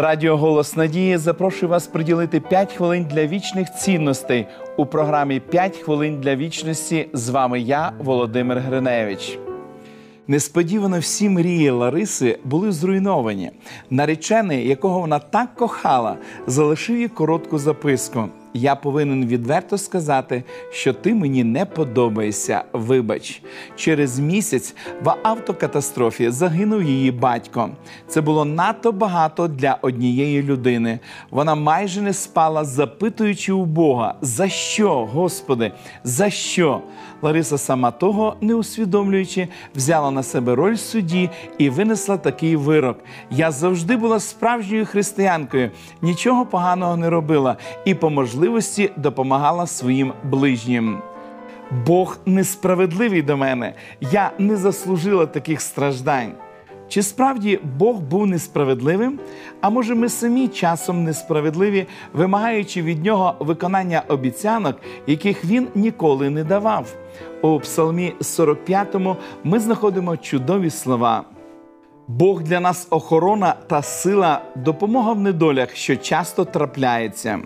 Радіо Голос Надії запрошує вас приділити 5 хвилин для вічних цінностей у програмі «5 хвилин для вічності. З вами я, Володимир Гриневич. Несподівано всі мрії Лариси були зруйновані. Наречений, якого вона так кохала, залишив їй коротку записку. Я повинен відверто сказати, що ти мені не подобаєшся. Вибач, через місяць в автокатастрофі загинув її батько. Це було надто багато для однієї людини. Вона майже не спала, запитуючи у Бога, за що, Господи, за що? Лариса, сама того не усвідомлюючи, взяла на себе роль судді і винесла такий вирок. Я завжди була справжньою християнкою, нічого поганого не робила і по можливості допомагала своїм ближнім. Бог несправедливий до мене. Я не заслужила таких страждань. Чи справді Бог був несправедливим? А може, ми самі часом несправедливі, вимагаючи від нього виконання обіцянок, яких він ніколи не давав? У Псалмі 45 ми знаходимо чудові слова. Бог для нас охорона та сила, допомога в недолях, що часто трапляється.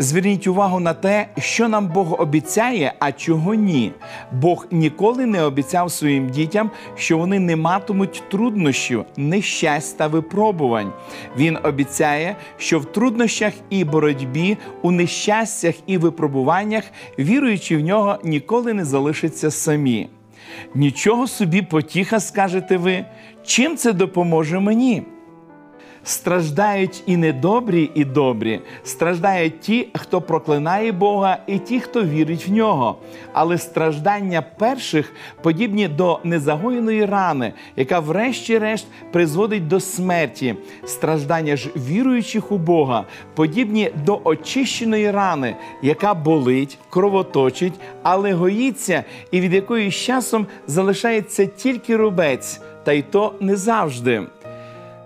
Зверніть увагу на те, що нам Бог обіцяє, а чого ні. Бог ніколи не обіцяв своїм дітям, що вони не матимуть труднощів, нещасть та випробувань. Він обіцяє, що в труднощах і боротьбі, у нещастях і випробуваннях, віруючи в нього, ніколи не залишаться самі. Нічого собі потіха, скажете ви, чим це допоможе мені? Страждають і недобрі, і добрі, страждають ті, хто проклинає Бога, і ті, хто вірить в нього. Але страждання перших подібні до незагоєної рани, яка, врешті-решт, призводить до смерті. Страждання ж віруючих у Бога, подібні до очищеної рани, яка болить, кровоточить, але гоїться, і від якої з часом залишається тільки рубець, та й то не завжди.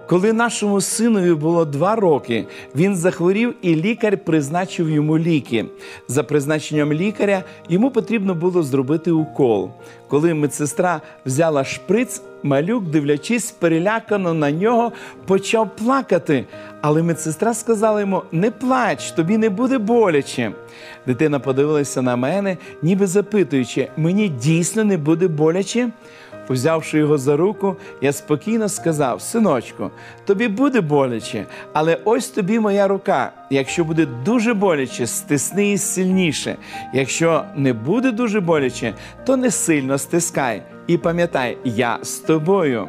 Коли нашому синові було два роки, він захворів, і лікар призначив йому ліки. За призначенням лікаря йому потрібно було зробити укол. Коли медсестра взяла шприц, малюк, дивлячись перелякано на нього, почав плакати. Але медсестра сказала йому: не плач, тобі не буде боляче. Дитина подивилася на мене, ніби запитуючи, мені дійсно не буде боляче. Узявши його за руку, я спокійно сказав: Синочку, тобі буде боляче, але ось тобі моя рука. Якщо буде дуже боляче, стисни її сильніше. Якщо не буде дуже боляче, то не сильно стискай. І пам'ятай, я з тобою.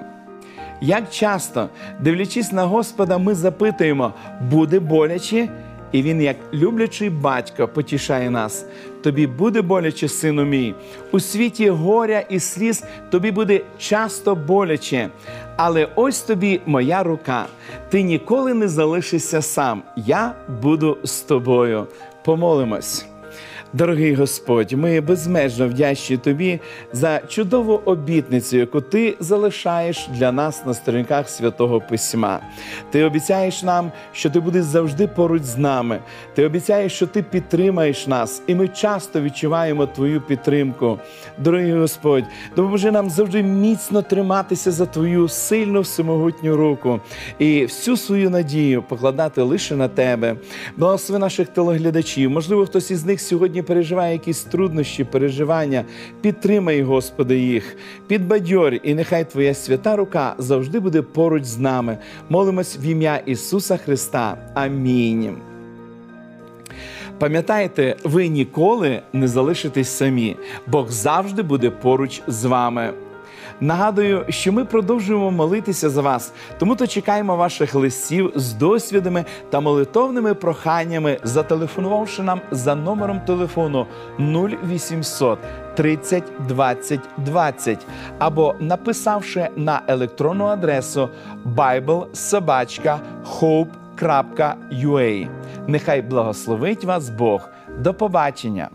Як часто, дивлячись на Господа, ми запитуємо, буде боляче? І він, як люблячий батько, потішає нас. Тобі буде боляче, сину мій. У світі горя і сліз тобі буде часто боляче. Але ось тобі моя рука. Ти ніколи не залишишся сам. Я буду з тобою. Помолимось. Дорогий Господь, ми безмежно вдячні Тобі за чудову обітницю, яку ти залишаєш для нас на сторінках святого Письма. Ти обіцяєш нам, що ти будеш завжди поруч з нами. Ти обіцяєш, що ти підтримаєш нас, і ми часто відчуваємо Твою підтримку. Дорогий Господь, допоможи нам завжди міцно триматися за Твою сильну всемогутню руку і всю свою надію покладати лише на тебе. Благослови наших телеглядачів. Можливо, хтось із них сьогодні переживає якісь труднощі, переживання, підтримай, Господи, їх, підбадьорь, і нехай Твоя свята рука завжди буде поруч з нами. Молимось в ім'я Ісуса Христа. Амінь. Пам'ятайте, ви ніколи не залишитесь самі. Бог завжди буде поруч з вами. Нагадую, що ми продовжуємо молитися за вас, тому то чекаємо ваших листів з досвідами та молитовними проханнями, зателефонувавши нам за номером телефону 0800 30 20 20 або написавши на електронну адресу biblesobachka.hope.ua. Нехай благословить вас Бог. До побачення!